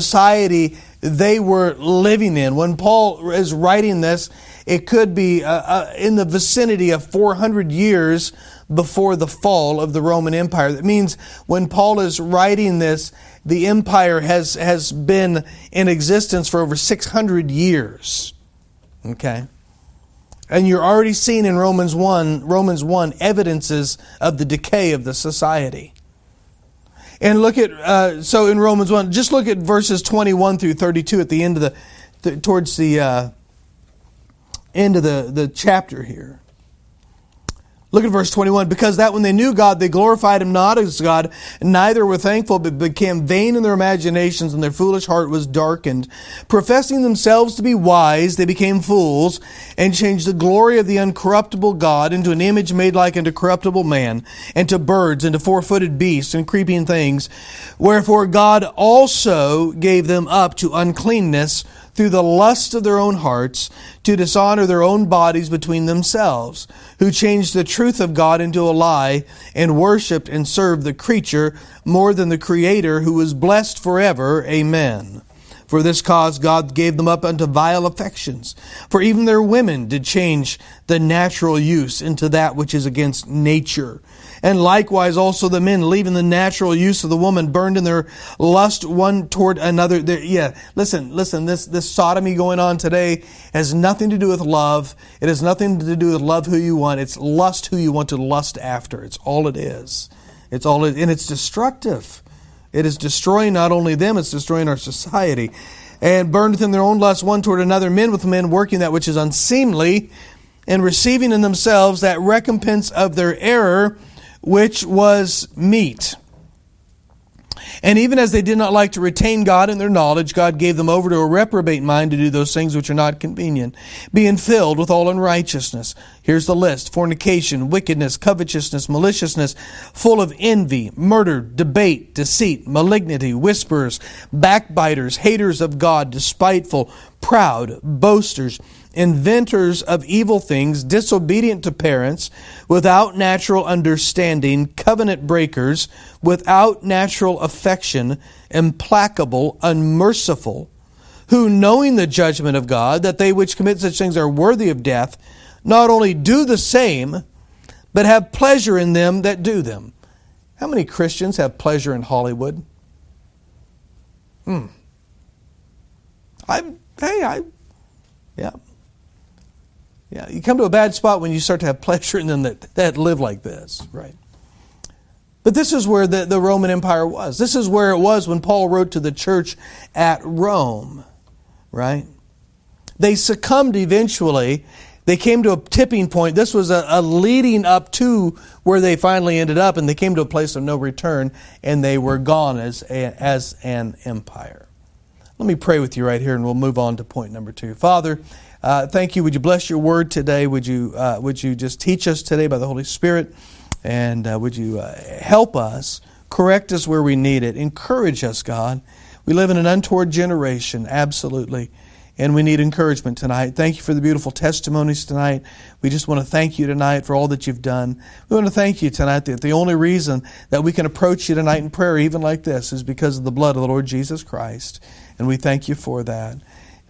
society they were living in. When Paul is writing this, it could be uh, uh, in the vicinity of 400 years before the fall of the Roman Empire. That means when Paul is writing this, the empire has, has been in existence for over 600 years. Okay? And you're already seeing in Romans 1, Romans 1 evidences of the decay of the society. And look at, uh, so in Romans 1, just look at verses 21 through 32 at the end of the, towards the uh, end of the, the chapter here. Look at verse 21. Because that when they knew God, they glorified him not as God, neither were thankful, but became vain in their imaginations, and their foolish heart was darkened. Professing themselves to be wise, they became fools, and changed the glory of the uncorruptible God into an image made like unto corruptible man, and to birds, and to four footed beasts, and creeping things. Wherefore God also gave them up to uncleanness through the lust of their own hearts to dishonor their own bodies between themselves, who changed the truth of God into a lie and worshiped and served the creature more than the Creator who is blessed forever. Amen. For this cause God gave them up unto vile affections. For even their women did change the natural use into that which is against nature and likewise also the men, leaving the natural use of the woman, burned in their lust one toward another. They're, yeah, listen, listen, this, this sodomy going on today has nothing to do with love. It has nothing to do with love who you want. It's lust who you want to lust after. It's all it is. It's all it, and it's destructive. It is destroying not only them, it's destroying our society. And burned within their own lust one toward another, men with men working that which is unseemly, and receiving in themselves that recompense of their error which was meet. And even as they did not like to retain God in their knowledge, God gave them over to a reprobate mind to do those things which are not convenient, being filled with all unrighteousness. Here's the list fornication, wickedness, covetousness, maliciousness, full of envy, murder, debate, deceit, malignity, whisperers, backbiters, haters of God, despiteful, proud, boasters inventors of evil things, disobedient to parents, without natural understanding, covenant breakers, without natural affection, implacable, unmerciful, who, knowing the judgment of God, that they which commit such things are worthy of death, not only do the same, but have pleasure in them that do them. How many Christians have pleasure in Hollywood? Hmm. I hey, I yeah. Yeah, you come to a bad spot when you start to have pleasure in them that, that live like this, right? But this is where the, the Roman Empire was. This is where it was when Paul wrote to the church at Rome, right? They succumbed eventually. They came to a tipping point. This was a, a leading up to where they finally ended up, and they came to a place of no return, and they were gone as, a, as an empire. Let me pray with you right here, and we'll move on to point number two. Father, uh, thank you. Would you bless your word today? Would you, uh, would you just teach us today by the Holy Spirit? And uh, would you uh, help us, correct us where we need it, encourage us, God? We live in an untoward generation, absolutely. And we need encouragement tonight. Thank you for the beautiful testimonies tonight. We just want to thank you tonight for all that you've done. We want to thank you tonight that the only reason that we can approach you tonight in prayer, even like this, is because of the blood of the Lord Jesus Christ. And we thank you for that.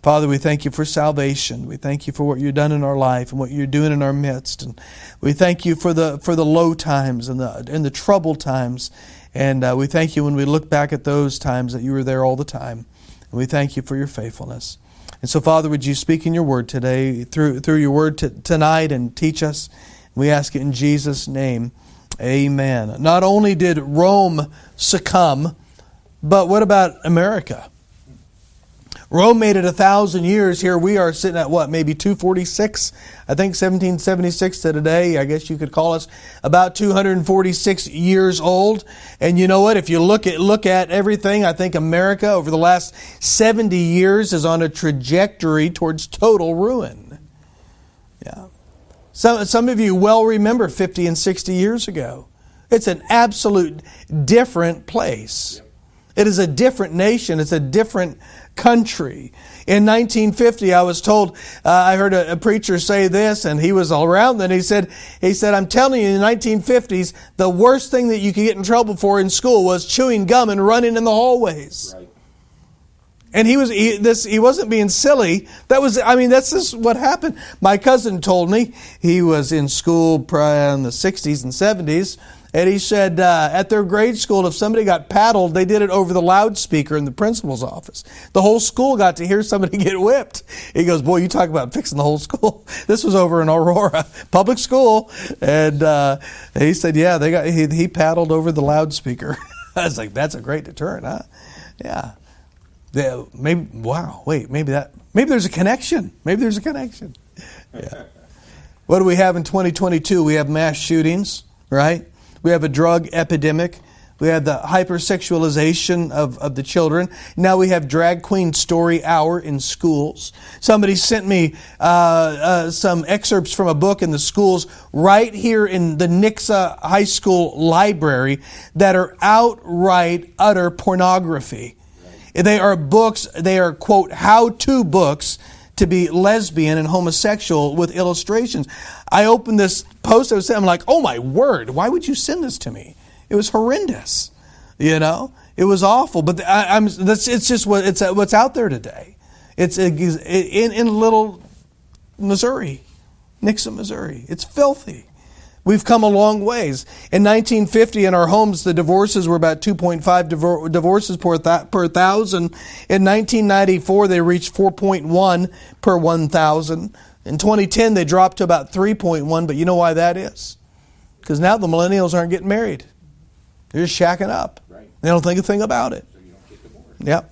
Father, we thank you for salvation. We thank you for what you've done in our life and what you're doing in our midst. And we thank you for the for the low times and the and the troubled times. And uh, we thank you when we look back at those times that you were there all the time. And we thank you for your faithfulness. And so, Father, would you speak in your word today through through your word t- tonight and teach us? We ask it in Jesus' name. Amen. Not only did Rome succumb, but what about America? Rome made it a thousand years. Here we are sitting at what, maybe 246? I think 1776 to today, I guess you could call us about 246 years old. And you know what? If you look at, look at everything, I think America over the last 70 years is on a trajectory towards total ruin. Yeah. Some, some of you well remember 50 and 60 years ago. It's an absolute different place. It is a different nation. It's a different country. In 1950, I was told, uh, I heard a, a, preacher say this, and he was all around then. He said, he said, I'm telling you, in the 1950s, the worst thing that you could get in trouble for in school was chewing gum and running in the hallways. Right. And he was he, this. He wasn't being silly. That was. I mean, that's just what happened. My cousin told me he was in school prior in the '60s and '70s, and he said uh, at their grade school, if somebody got paddled, they did it over the loudspeaker in the principal's office. The whole school got to hear somebody get whipped. He goes, "Boy, you talk about fixing the whole school." This was over in Aurora public school, and uh, he said, "Yeah, they got he, he paddled over the loudspeaker." I was like, "That's a great deterrent, huh?" Yeah. Yeah, maybe wow. Wait, maybe that maybe there's a connection. Maybe there's a connection. Yeah. what do we have in 2022? We have mass shootings, right? We have a drug epidemic. We have the hypersexualization of, of the children. Now we have drag queen story hour in schools. Somebody sent me uh, uh, some excerpts from a book in the schools right here in the Nixa High School library that are outright utter pornography. They are books, they are, quote, how to books to be lesbian and homosexual with illustrations. I opened this post, I was saying, I'm like, oh my word, why would you send this to me? It was horrendous, you know? It was awful, but I, am it's just what, it's, what's out there today. It's in, in little Missouri, Nixa, Missouri. It's filthy. We've come a long ways. In 1950, in our homes, the divorces were about 2.5 divorces per, per thousand. In 1994, they reached 4.1 per 1,000. In 2010, they dropped to about 3.1, but you know why that is? Because now the millennials aren't getting married. They're just shacking up. Right. They don't think a thing about it. So yep.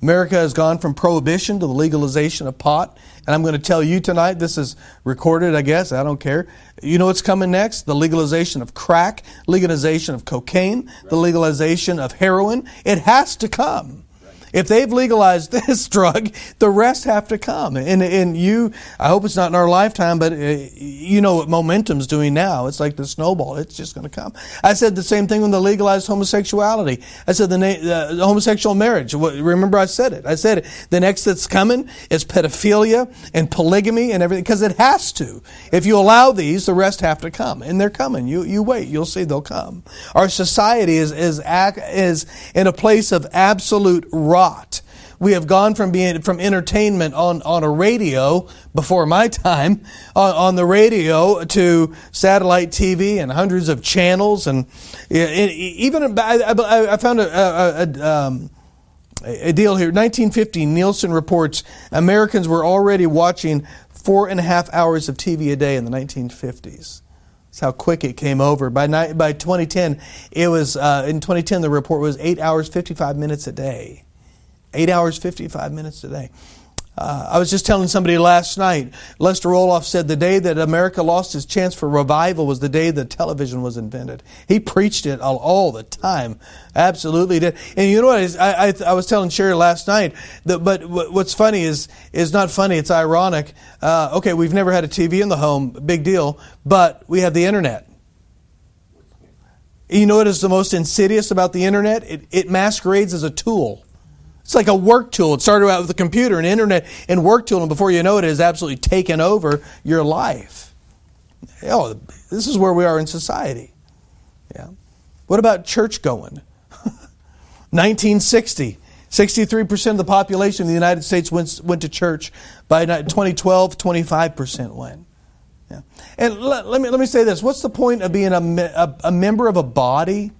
America has gone from prohibition to the legalization of pot. And I'm going to tell you tonight, this is recorded, I guess, I don't care. You know what's coming next? The legalization of crack, legalization of cocaine, the legalization of heroin. It has to come. If they've legalized this drug, the rest have to come. And, and you, I hope it's not in our lifetime, but uh, you know what momentum's doing now. It's like the snowball. It's just going to come. I said the same thing when they legalized homosexuality. I said the, uh, the homosexual marriage. Remember I said it. I said it. The next that's coming is pedophilia and polygamy and everything because it has to. If you allow these, the rest have to come. And they're coming. You, you wait. You'll see they'll come. Our society is, is, is in a place of absolute rot. We have gone from being from entertainment on, on a radio before my time on, on the radio to satellite TV and hundreds of channels and even I, I found a, a, a, um, a deal here. 1950, Nielsen reports Americans were already watching four and a half hours of TV a day in the 1950s. That's how quick it came over. By, by 2010, it was uh, in 2010 the report was eight hours 55 minutes a day. Eight hours, 55 minutes a day. Uh, I was just telling somebody last night, Lester Roloff said the day that America lost its chance for revival was the day that television was invented. He preached it all, all the time. Absolutely did. And you know what? I, I, I was telling Sherry last night, that, but what's funny is, is not funny, it's ironic. Uh, okay, we've never had a TV in the home, big deal, but we have the internet. You know what is the most insidious about the internet? It, it masquerades as a tool. It's like a work tool. It started out with a computer, an internet, and work tool, and before you know it, it has absolutely taken over your life. Oh, this is where we are in society. Yeah. What about church going? 1960, 63% of the population of the United States went, went to church. By 2012, 25% went. Yeah. And let, let, me, let me say this what's the point of being a, a, a member of a body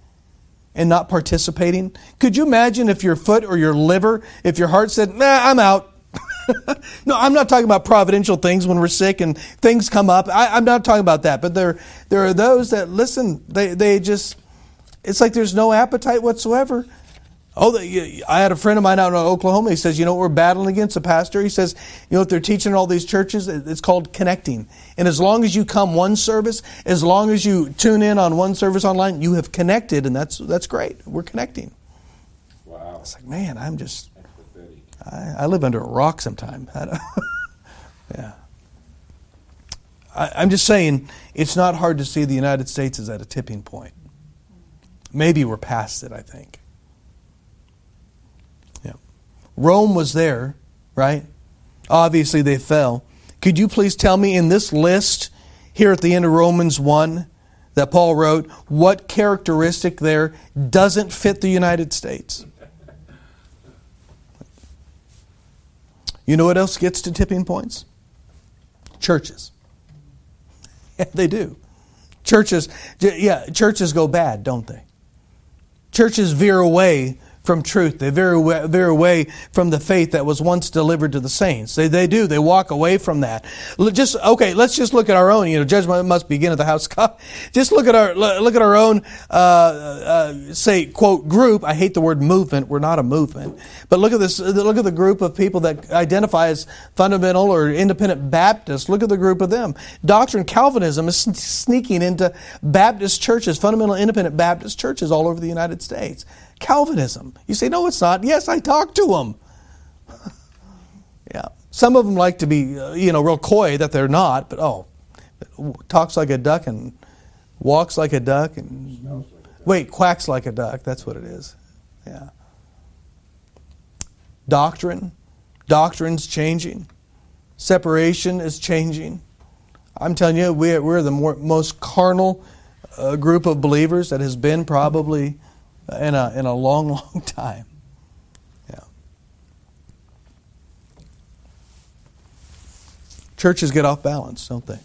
and not participating? Could you imagine if your foot or your liver, if your heart said, nah, I'm out? no, I'm not talking about providential things when we're sick and things come up. I, am not talking about that. But there, there are those that listen. They, they just, it's like there's no appetite whatsoever. Oh, I had a friend of mine out in Oklahoma. He says, you know what we're battling against? A pastor. He says, you know what they're teaching in all these churches? It's called connecting. And as long as you come one service, as long as you tune in on one service online, you have connected, and that's that's great. We're connecting. Wow. It's like, man, I'm just, I, I live under a rock sometime. yeah. I, I'm just saying, it's not hard to see the United States is at a tipping point. Maybe we're past it, I think. Rome was there, right? Obviously, they fell. Could you please tell me in this list here at the end of Romans 1 that Paul wrote, what characteristic there doesn't fit the United States? You know what else gets to tipping points? Churches. Yeah, they do. Churches, yeah, churches go bad, don't they? Churches veer away from truth. They veer away, veer away from the faith that was once delivered to the saints. They, they do. They walk away from that. Just okay. Let's just look at our own. You know, judgment must begin at the house. Just look at our look at our own. Uh, uh, say quote group. I hate the word movement. We're not a movement. But look at this. Look at the group of people that identify as fundamental or independent Baptists. Look at the group of them. Doctrine Calvinism is sneaking into Baptist churches, fundamental independent Baptist churches all over the United States. Calvinism. You say, no, it's not. Yes, I talked to them. yeah. Some of them like to be, uh, you know, real coy that they're not, but oh, talks like a duck and walks like a duck and wait, quacks like a duck. That's what it is. Yeah. Doctrine, doctrine's changing. Separation is changing. I'm telling you, we're, we're the more, most carnal uh, group of believers that has been probably in a, in a long, long time. Yeah. Churches get off balance, don't they?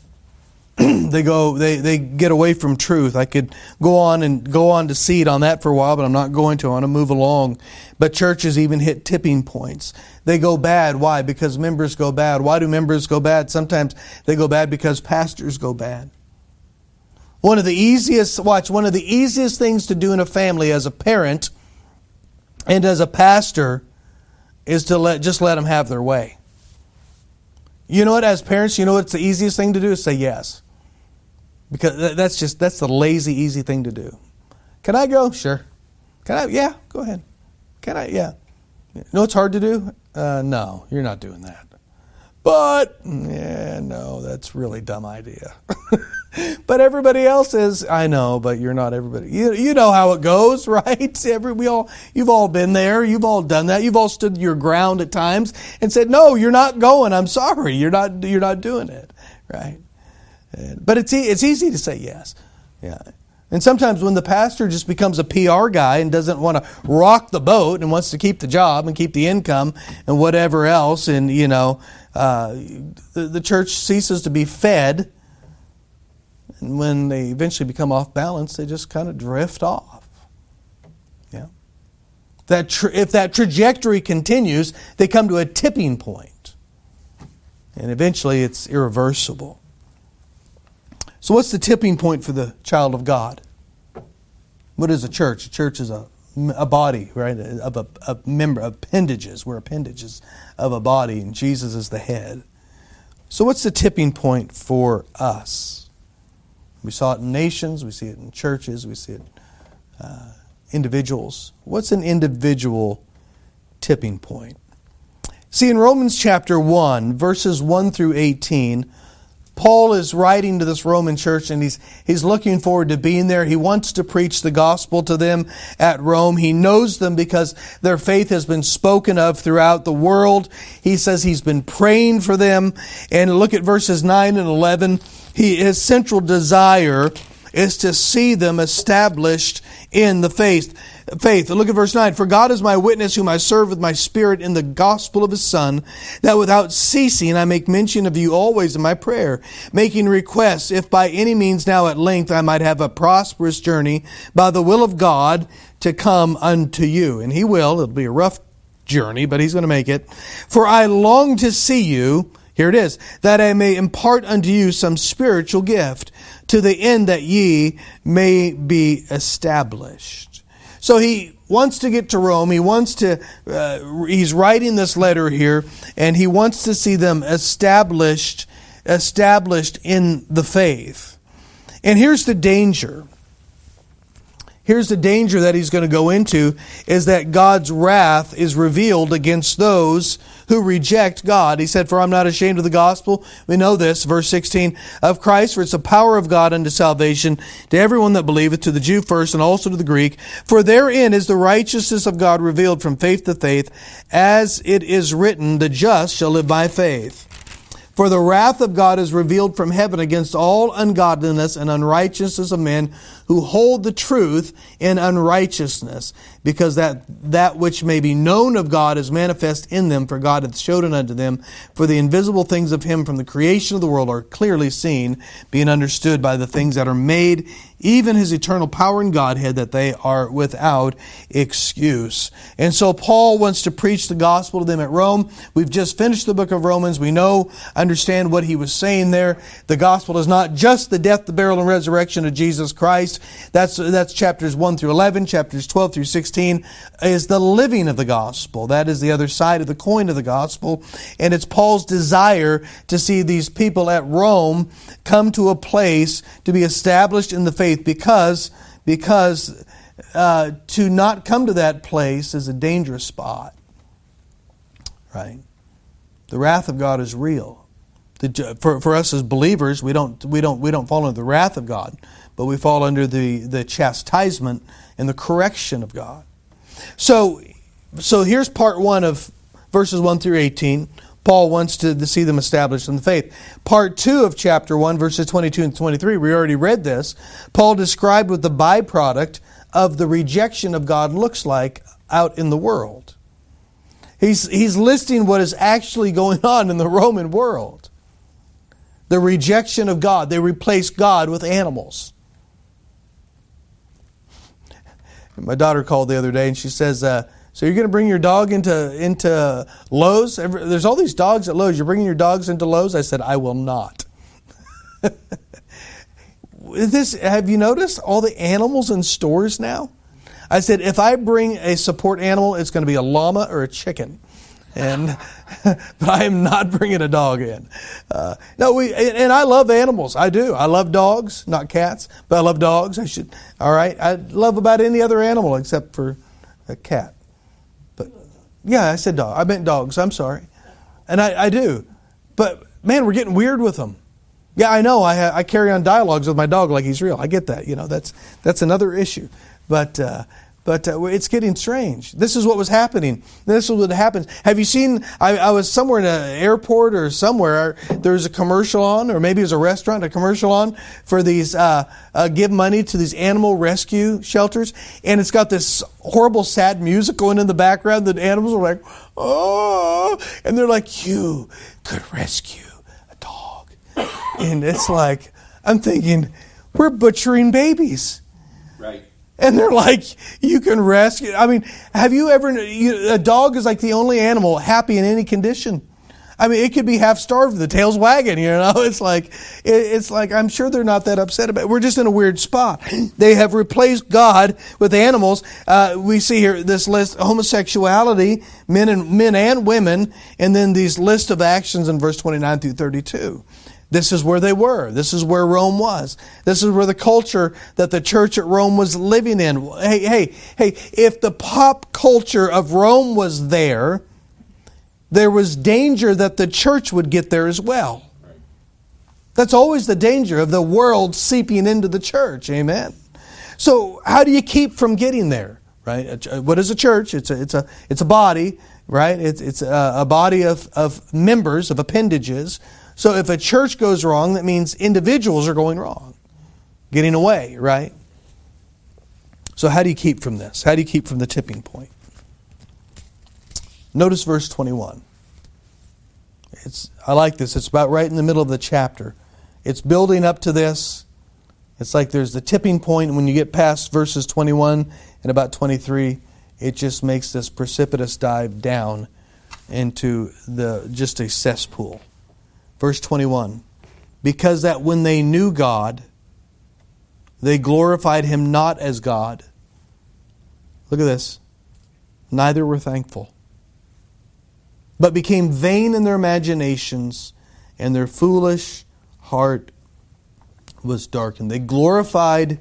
they go they, they get away from truth. I could go on and go on to seed on that for a while, but I'm not going to. I want to move along. But churches even hit tipping points. They go bad. Why? Because members go bad. Why do members go bad? Sometimes they go bad because pastors go bad. One of the easiest, watch, one of the easiest things to do in a family as a parent and as a pastor is to let, just let them have their way. You know what, as parents, you know what's the easiest thing to do is say yes. Because that's just, that's the lazy, easy thing to do. Can I go? Sure. Can I? Yeah, go ahead. Can I? Yeah. You know what's hard to do? Uh, no, you're not doing that. But, yeah, no, that's really dumb idea. but everybody else is, I know, but you're not everybody. You, you know how it goes, right? Every, we all, you've all been there. You've all done that. You've all stood your ground at times and said, no, you're not going. I'm sorry. You're not, you're not doing it, right? And, but it's, it's easy to say yes. Yeah. And sometimes when the pastor just becomes a PR guy and doesn't want to rock the boat and wants to keep the job and keep the income and whatever else, and you know, uh, the, the church ceases to be fed. And when they eventually become off balance, they just kind of drift off. Yeah. That tra- if that trajectory continues, they come to a tipping point, and eventually it's irreversible. So, what's the tipping point for the child of God? What is a church? A church is a, a body, right? Of a, a member, appendages. We're appendages of a body, and Jesus is the head. So, what's the tipping point for us? We saw it in nations, we see it in churches, we see it uh, individuals. What's an individual tipping point? See, in Romans chapter 1, verses 1 through 18, Paul is writing to this Roman church and he's, he's looking forward to being there. He wants to preach the gospel to them at Rome. He knows them because their faith has been spoken of throughout the world. He says he's been praying for them. And look at verses 9 and 11. He, his central desire is to see them established in the faith faith. Look at verse 9. For God is my witness, whom I serve with my spirit in the gospel of his Son, that without ceasing I make mention of you always in my prayer, making requests, if by any means now at length I might have a prosperous journey by the will of God to come unto you. And he will. It'll be a rough journey, but he's going to make it. For I long to see you. Here it is, that I may impart unto you some spiritual gift, to the end that ye may be established. So he wants to get to Rome. He wants to, uh, he's writing this letter here, and he wants to see them established, established in the faith. And here's the danger. Here's the danger that he's going to go into is that God's wrath is revealed against those who reject God. He said, For I'm not ashamed of the gospel. We know this, verse 16 of Christ, for it's the power of God unto salvation to everyone that believeth, to the Jew first and also to the Greek. For therein is the righteousness of God revealed from faith to faith, as it is written, the just shall live by faith. For the wrath of God is revealed from heaven against all ungodliness and unrighteousness of men who hold the truth in unrighteousness, because that that which may be known of God is manifest in them, for God hath showed it unto them. For the invisible things of him from the creation of the world are clearly seen, being understood by the things that are made, even his eternal power and Godhead, that they are without excuse. And so Paul wants to preach the gospel to them at Rome. We've just finished the book of Romans. We know, understand what he was saying there. The gospel is not just the death, the burial, and resurrection of Jesus Christ. That's, that's chapters 1 through 11, chapters 12 through 16 is the living of the gospel. That is the other side of the coin of the gospel. And it's Paul's desire to see these people at Rome come to a place to be established in the faith because, because uh, to not come to that place is a dangerous spot. Right? The wrath of God is real. The, for, for us as believers, we don't, we, don't, we don't fall under the wrath of God, but we fall under the, the chastisement and the correction of God. So, so here's part one of verses 1 through 18. Paul wants to, to, see them established in the faith. Part 2 of chapter 1, verses 22 and 23, we already read this. Paul described what the byproduct of the rejection of God looks like out in the world. He's, he's listing what is actually going on in the Roman world. The rejection of God. They replace God with animals. My daughter called the other day and she says, uh, so you're going to bring your dog into into Lowe's? There's all these dogs at Lowe's. You're bringing your dogs into Lowe's? I said, I will not. this have you noticed all the animals in stores now? I said, if I bring a support animal, it's going to be a llama or a chicken. And but I am not bringing a dog in. Uh, no, we and I love animals. I do. I love dogs, not cats, but I love dogs. I should. All right. I love about any other animal except for a cat. But yeah, I said dog. I meant dogs. I'm sorry. And I, I do. But man, we're getting weird with them. Yeah, I know. I, I carry on dialogues with my dog like he's real. I get that. You know, that's that's another issue. But uh, but uh, it's getting strange. This is what was happening. This is what happens. Have you seen? I, I was somewhere in an airport or somewhere. There was a commercial on, or maybe it was a restaurant, a commercial on for these uh, uh, give money to these animal rescue shelters, and it's got this horrible, sad music going in the background. The animals are like, oh, and they're like, you could rescue a dog, and it's like, I'm thinking, we're butchering babies. Right. And they're like, you can rescue. I mean, have you ever, you, a dog is like the only animal happy in any condition. I mean, it could be half starved, the tail's wagging, you know? It's like, it, it's like, I'm sure they're not that upset about it. We're just in a weird spot. They have replaced God with animals. Uh, we see here this list, homosexuality, men and, men and women, and then these list of actions in verse 29 through 32. This is where they were. This is where Rome was. This is where the culture that the church at Rome was living in. Hey, hey, hey, if the pop culture of Rome was there, there was danger that the church would get there as well. That's always the danger of the world seeping into the church. Amen. So, how do you keep from getting there? Right? Uh, what is a church? It's a, it's a, it's a body, right? It's, it's a, a body of, of members, of appendages so if a church goes wrong, that means individuals are going wrong, getting away, right? So how do you keep from this? How do you keep from the tipping point? Notice verse 21. It's, I like this. It's about right in the middle of the chapter. It's building up to this. It's like there's the tipping point, when you get past verses 21 and about 23, it just makes this precipitous dive down into the just a cesspool. Verse 21 Because that when they knew God, they glorified him not as God. Look at this. Neither were thankful, but became vain in their imaginations, and their foolish heart was darkened. They glorified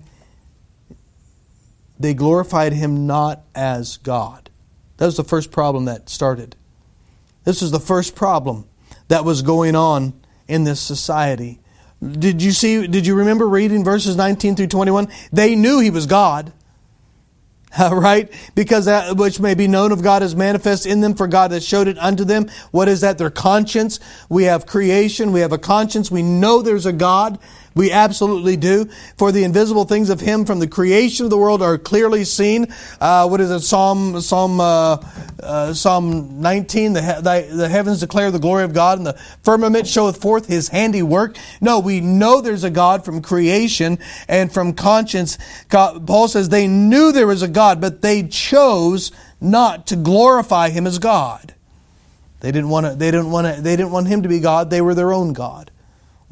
they glorified him not as God. That was the first problem that started. This was the first problem that was going on in this society. Did you see, did you remember reading verses 19 through 21? They knew he was God. right? Because that which may be known of God is manifest in them, for God has showed it unto them. What is that? Their conscience. We have creation. We have a conscience. We know there's a God. We absolutely do. For the invisible things of Him from the creation of the world are clearly seen. Uh, what is it? Psalm Psalm uh, uh, Psalm 19. The, the, the heavens declare the glory of God, and the firmament showeth forth His handiwork. No, we know there's a God from creation and from conscience. God, Paul says they knew there was a God, but they chose not to glorify Him as God. They didn't want to. They didn't want to. They didn't want Him to be God. They were their own God.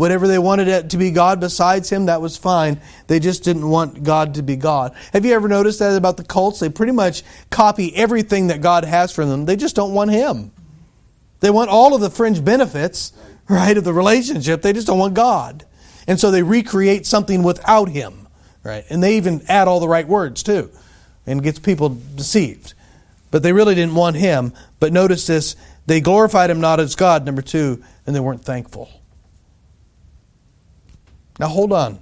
Whatever they wanted to be God besides Him, that was fine. They just didn't want God to be God. Have you ever noticed that about the cults? They pretty much copy everything that God has for them. They just don't want Him. They want all of the fringe benefits, right, of the relationship. They just don't want God. And so they recreate something without Him, right? And they even add all the right words too, and gets people deceived. But they really didn't want Him. But notice this they glorified Him not as God, number two, and they weren't thankful. Now hold on.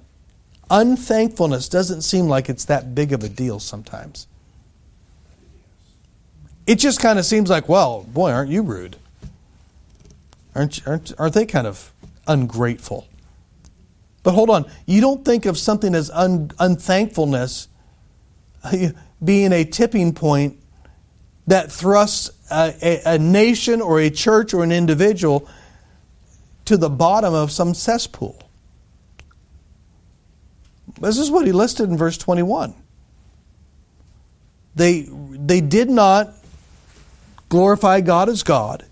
Unthankfulness doesn't seem like it's that big of a deal sometimes. It just kind of seems like, well, boy, aren't you rude? Aren't, aren't, aren't they kind of ungrateful? But hold on. You don't think of something as un, unthankfulness uh, being a tipping point that thrusts a, a, a nation or a church or an individual to the bottom of some cesspool. This is what he listed in verse 21. They, they did not glorify God as God.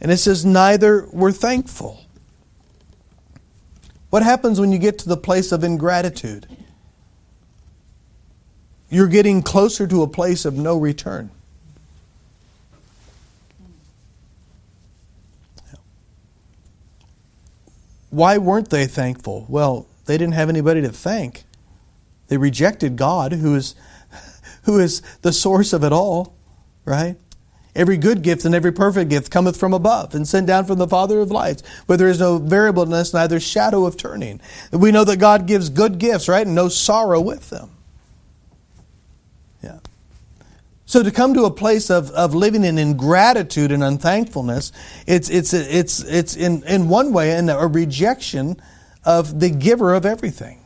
And it says, neither were thankful. What happens when you get to the place of ingratitude? You're getting closer to a place of no return. Why weren't they thankful? Well, they didn't have anybody to thank. They rejected God, who is, who is the source of it all, right? Every good gift and every perfect gift cometh from above and sent down from the Father of lights, where there is no variableness, neither shadow of turning. We know that God gives good gifts, right? And no sorrow with them. Yeah. So to come to a place of, of living in ingratitude and unthankfulness, it's, it's, it's, it's in, in one way in a rejection of the giver of everything.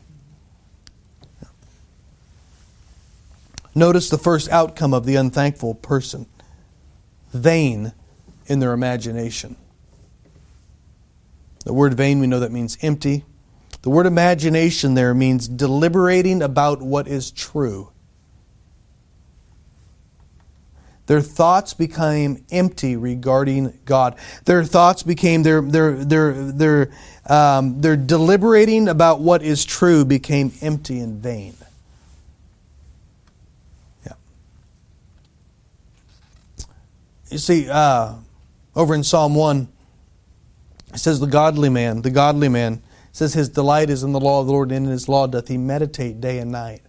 Notice the first outcome of the unthankful person vain in their imagination. The word vain, we know that means empty. The word imagination there means deliberating about what is true. Their thoughts became empty regarding God. Their thoughts became their their their their um, their deliberating about what is true became empty and vain. Yeah. You see, uh, over in Psalm one, it says the godly man, the godly man says his delight is in the law of the Lord, and in his law doth he meditate day and night.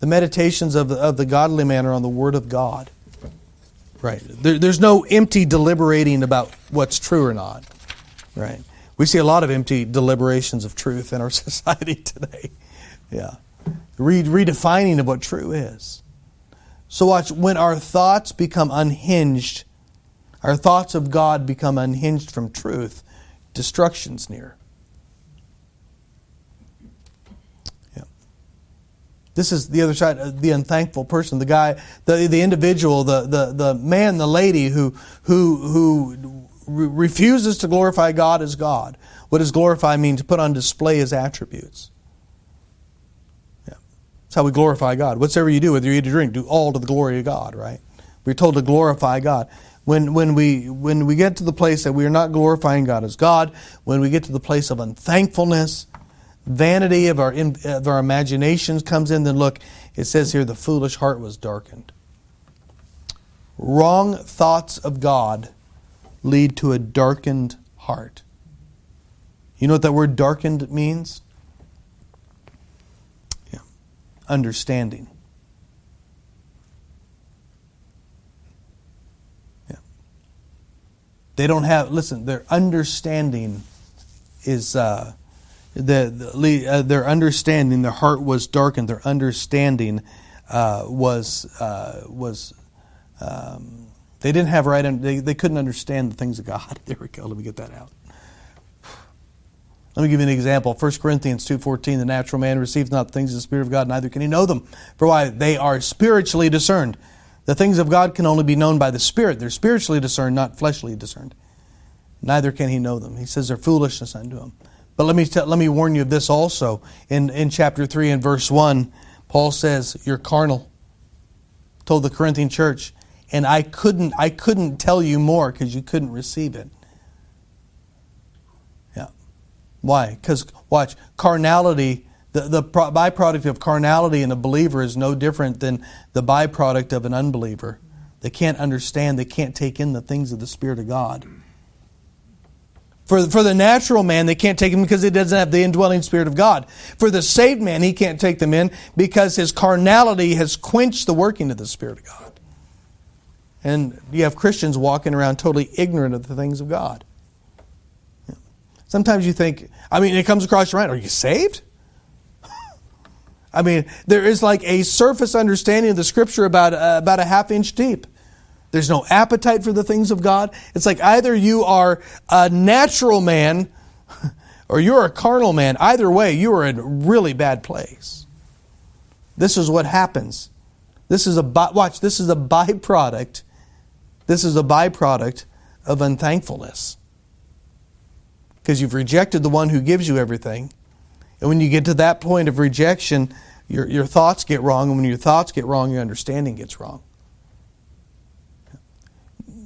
The meditations of the, of the godly man are on the word of God. Right. There, there's no empty deliberating about what's true or not. Right. We see a lot of empty deliberations of truth in our society today. Yeah. Re- redefining of what true is. So watch, when our thoughts become unhinged, our thoughts of God become unhinged from truth, destruction's near. This is the other side, uh, the unthankful person, the guy, the, the individual, the, the, the man, the lady who, who, who refuses to glorify God as God. What does glorify mean? To put on display his attributes. Yeah. That's how we glorify God. Whatever you do, whether you eat or drink, do all to the glory of God, right? We're told to glorify God. When, when, we, when we get to the place that we are not glorifying God as God, when we get to the place of unthankfulness, vanity of our, of our imaginations comes in, then look, it says here the foolish heart was darkened. Wrong thoughts of God lead to a darkened heart. You know what that word darkened means? Yeah. Understanding. Yeah. They don't have, listen, their understanding is. Uh, the, uh, their understanding, their heart was darkened, their understanding uh, was uh, was um, they didn't have right. They, they couldn't understand the things of God. There we go. Let me get that out. Let me give you an example. 1 Corinthians 2.14, the natural man receives not the things of the Spirit of God, neither can he know them. For why? They are spiritually discerned. The things of God can only be known by the Spirit. They're spiritually discerned, not fleshly discerned. Neither can he know them. He says they're foolishness unto him. But let me, let me warn you of this also. In, in chapter 3 and verse 1, Paul says, You're carnal. Told the Corinthian church, and I couldn't, I couldn't tell you more because you couldn't receive it. Yeah. Why? Because, watch, carnality, the, the byproduct of carnality in a believer is no different than the byproduct of an unbeliever. They can't understand, they can't take in the things of the Spirit of God. For, for the natural man, they can't take him because he doesn't have the indwelling Spirit of God. For the saved man, he can't take them in because his carnality has quenched the working of the Spirit of God. And you have Christians walking around totally ignorant of the things of God. Sometimes you think, I mean, it comes across your mind, are you saved? I mean, there is like a surface understanding of the Scripture about, uh, about a half inch deep. There's no appetite for the things of God. It's like either you are a natural man or you're a carnal man. Either way, you are in a really bad place. This is what happens. This is a watch, this is a byproduct. This is a byproduct of unthankfulness. Because you've rejected the one who gives you everything. And when you get to that point of rejection, your, your thoughts get wrong. And when your thoughts get wrong, your understanding gets wrong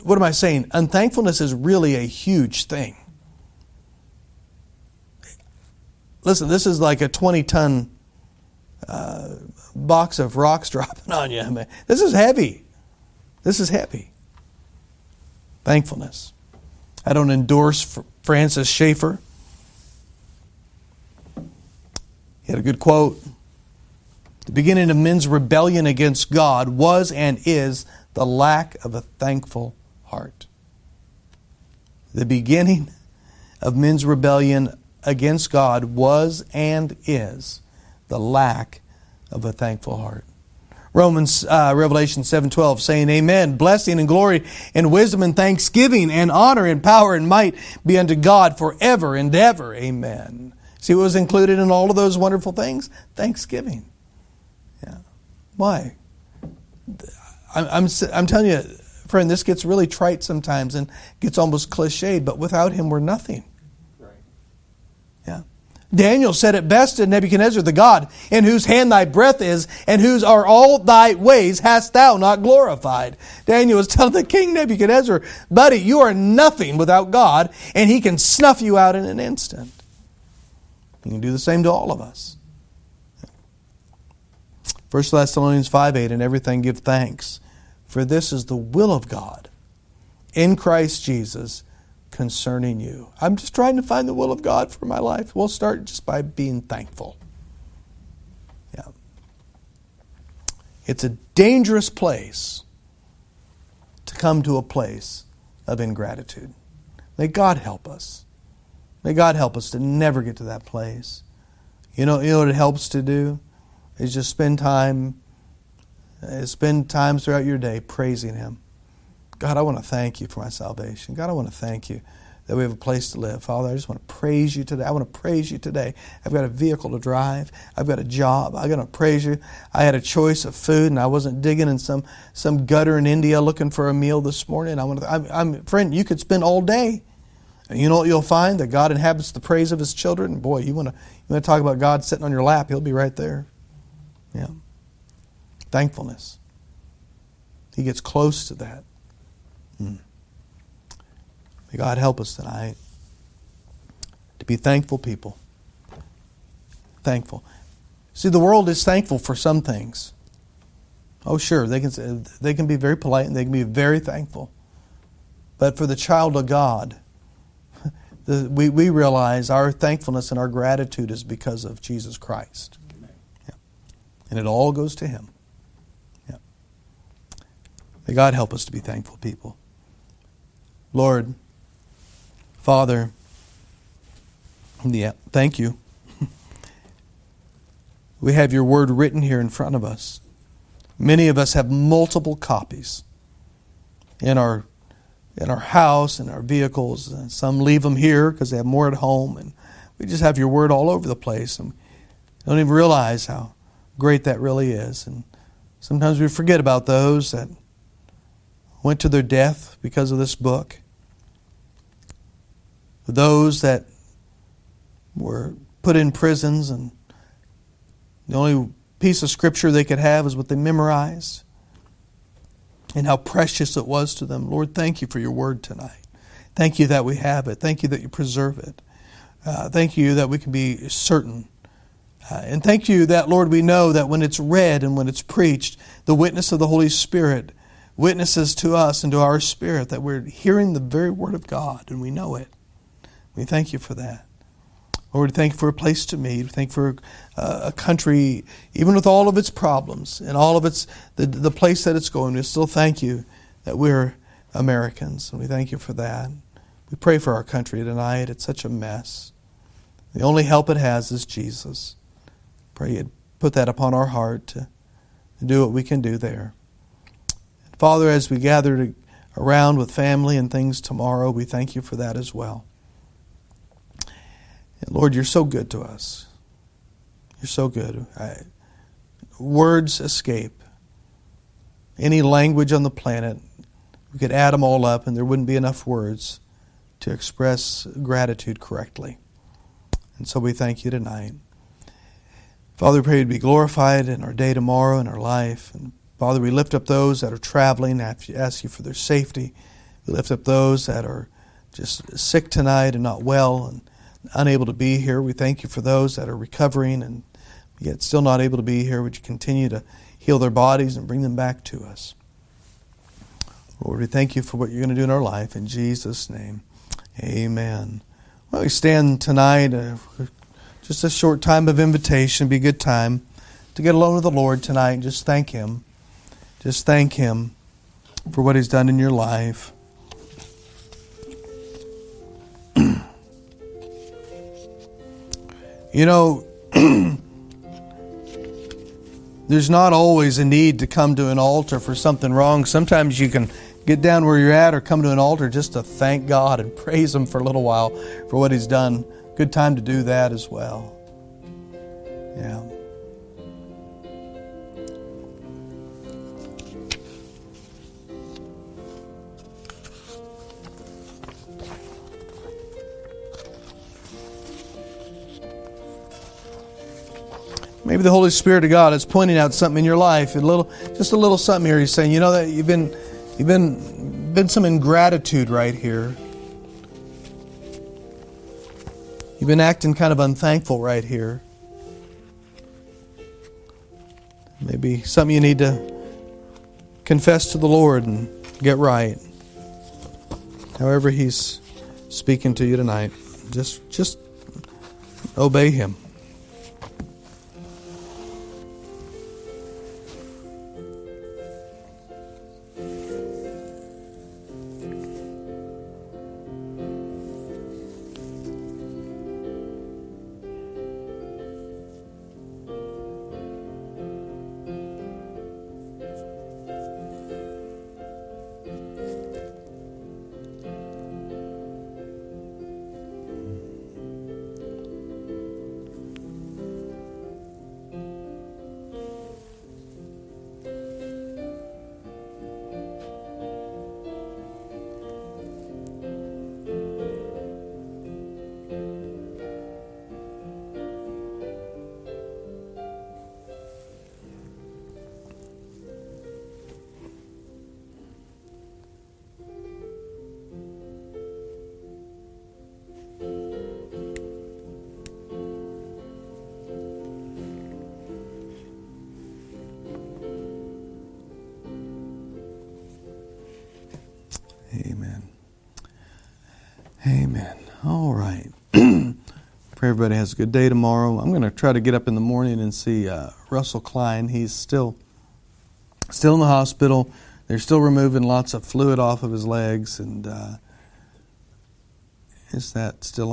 what am I saying? Unthankfulness is really a huge thing. Listen, this is like a 20 ton uh, box of rocks dropping on you. Man. This is heavy. This is heavy. Thankfulness. I don't endorse Francis Schaeffer. He had a good quote. The beginning of men's rebellion against God was and is the lack of a thankful heart. The beginning of men's rebellion against God was and is the lack of a thankful heart. Romans, uh, Revelation 7.12 saying, Amen. Blessing and glory and wisdom and thanksgiving and honor and power and might be unto God forever and ever. Amen. See what was included in all of those wonderful things? Thanksgiving. Yeah. Why? I'm, I'm, I'm telling you, Friend, this gets really trite sometimes and gets almost cliched, but without him, we're nothing. Right. Yeah. Daniel said it best to Nebuchadnezzar, the God, in whose hand thy breath is, and whose are all thy ways hast thou not glorified. Daniel was telling the king Nebuchadnezzar, buddy, you are nothing without God, and he can snuff you out in an instant. He can do the same to all of us. 1 Thessalonians 5 8, and everything give thanks for this is the will of God in Christ Jesus concerning you. I'm just trying to find the will of God for my life. We'll start just by being thankful. Yeah. It's a dangerous place to come to a place of ingratitude. May God help us. May God help us to never get to that place. You know, you know what it helps to do? Is just spend time Uh, spend times throughout your day praising Him. God, I want to thank you for my salvation. God, I want to thank you that we have a place to live. Father, I just want to praise you today. I want to praise you today. I've got a vehicle to drive. I've got a job. I'm going to praise you. I had a choice of food, and I wasn't digging in some, some gutter in India looking for a meal this morning. I want to, I'm, I'm, friend, you could spend all day. And you know what you'll find? That God inhabits the praise of His children. Boy, you want to, you want to talk about God sitting on your lap, He'll be right there. Yeah. Thankfulness. He gets close to that. Hmm. May God help us tonight to be thankful people. Thankful. See, the world is thankful for some things. Oh, sure, they can, they can be very polite and they can be very thankful. But for the child of God, the, we, we realize our thankfulness and our gratitude is because of Jesus Christ. Yeah. And it all goes to Him. May God help us to be thankful people. Lord, Father, yeah, thank you. we have your word written here in front of us. Many of us have multiple copies in our in our house and our vehicles. And Some leave them here because they have more at home, and we just have your word all over the place, and don't even realize how great that really is. And sometimes we forget about those that went to their death because of this book. Those that were put in prisons and the only piece of scripture they could have is what they memorized and how precious it was to them. Lord, thank you for your word tonight. Thank you that we have it. Thank you that you preserve it. Uh, thank you that we can be certain. Uh, and thank you that, Lord, we know that when it's read and when it's preached, the witness of the Holy Spirit witnesses to us and to our spirit that we're hearing the very word of God and we know it. We thank you for that. Lord, thank you for a place to meet. Thank you for uh, a country, even with all of its problems and all of its the, the place that it's going. We still thank you that we're Americans, and we thank you for that. We pray for our country tonight. It's such a mess. The only help it has is Jesus. Pray you'd put that upon our heart to do what we can do there. Father, as we gather to, around with family and things tomorrow, we thank you for that as well. And Lord, you're so good to us. You're so good. I, words escape. Any language on the planet, we could add them all up, and there wouldn't be enough words to express gratitude correctly. And so we thank you tonight. Father, we pray you'd be glorified in our day tomorrow, in our life. And Father, we lift up those that are traveling, I ask you for their safety. We lift up those that are just sick tonight and not well and unable to be here. We thank you for those that are recovering and yet still not able to be here. Would you continue to heal their bodies and bring them back to us? Lord, we thank you for what you're going to do in our life. In Jesus' name, amen. Well, we stand tonight, uh, just a short time of invitation, It'd be a good time to get alone with the Lord tonight and just thank Him. Just thank Him for what He's done in your life. you know, there's not always a need to come to an altar for something wrong. Sometimes you can get down where you're at or come to an altar just to thank God and praise Him for a little while for what He's done. Good time to do that as well. Yeah. Maybe the Holy Spirit of God is pointing out something in your life, a little, just a little something here. He's saying, you know that you've been, you've been, been some ingratitude right here. You've been acting kind of unthankful right here. Maybe something you need to confess to the Lord and get right. However, He's speaking to you tonight, just just obey Him. Amen. All right. Pray everybody has a good day tomorrow. I'm going to try to get up in the morning and see uh, Russell Klein. He's still still in the hospital. They're still removing lots of fluid off of his legs, and uh, is that still